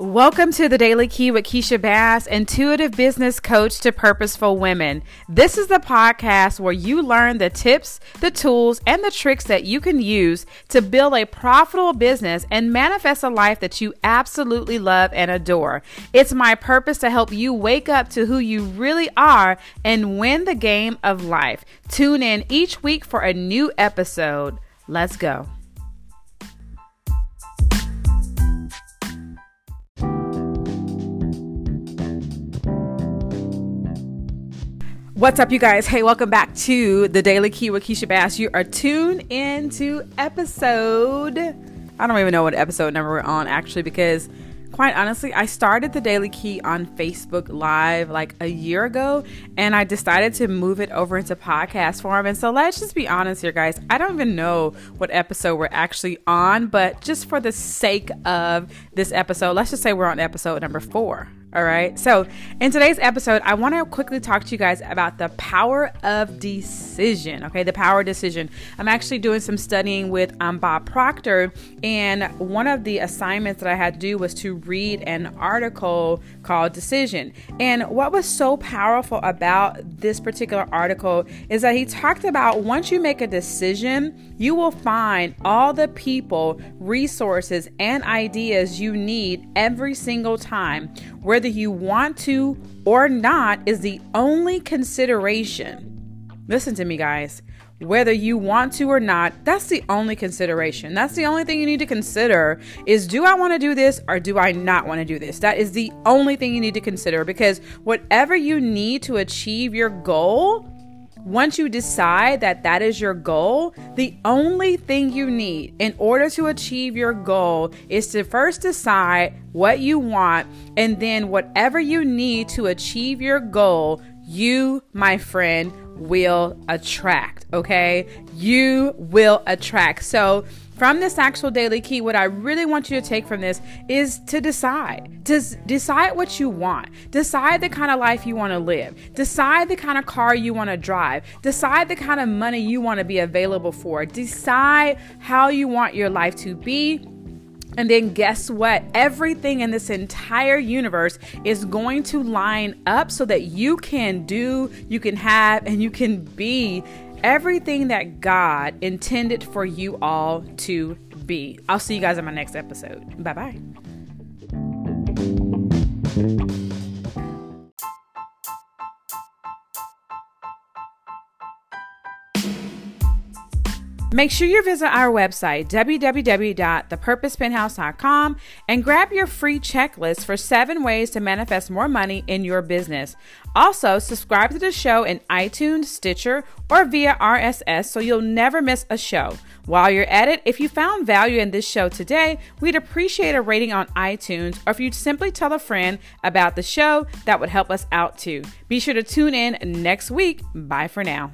Welcome to the Daily Key with Keysha Bass, intuitive business coach to purposeful women. This is the podcast where you learn the tips, the tools, and the tricks that you can use to build a profitable business and manifest a life that you absolutely love and adore. It's my purpose to help you wake up to who you really are and win the game of life. Tune in each week for a new episode. Let's go. What's up, you guys? Hey, welcome back to the Daily Key with Keysha Bass. You are tuned into episode. I don't even know what episode number we're on actually, because quite honestly, I started the Daily Key on Facebook Live like a year ago, and I decided to move it over into podcast form. And so let's just be honest here, guys. I don't even know what episode we're actually on, but just for the sake of this episode, let's just say we're on episode number four. All right. So, in today's episode, I want to quickly talk to you guys about the power of decision. Okay. The power of decision. I'm actually doing some studying with um, Bob Proctor, and one of the assignments that I had to do was to read an article called Decision. And what was so powerful about this particular article is that he talked about once you make a decision, you will find all the people, resources, and ideas you need every single time. Whether you want to or not is the only consideration. Listen to me, guys. Whether you want to or not that's the only consideration. That's the only thing you need to consider is do i want to do this or do i not want to do this? That is the only thing you need to consider because whatever you need to achieve your goal once you decide that that is your goal, the only thing you need in order to achieve your goal is to first decide what you want, and then whatever you need to achieve your goal, you, my friend, will attract. Okay? You will attract. So, from this actual daily key, what I really want you to take from this is to decide. To decide what you want. Decide the kind of life you want to live. Decide the kind of car you want to drive. Decide the kind of money you want to be available for. Decide how you want your life to be and then guess what? Everything in this entire universe is going to line up so that you can do, you can have, and you can be everything that God intended for you all to be. I'll see you guys in my next episode. Bye bye. Make sure you visit our website, www.thepurposepenthouse.com, and grab your free checklist for seven ways to manifest more money in your business. Also, subscribe to the show in iTunes, Stitcher, or via RSS so you'll never miss a show. While you're at it, if you found value in this show today, we'd appreciate a rating on iTunes, or if you'd simply tell a friend about the show, that would help us out too. Be sure to tune in next week. Bye for now.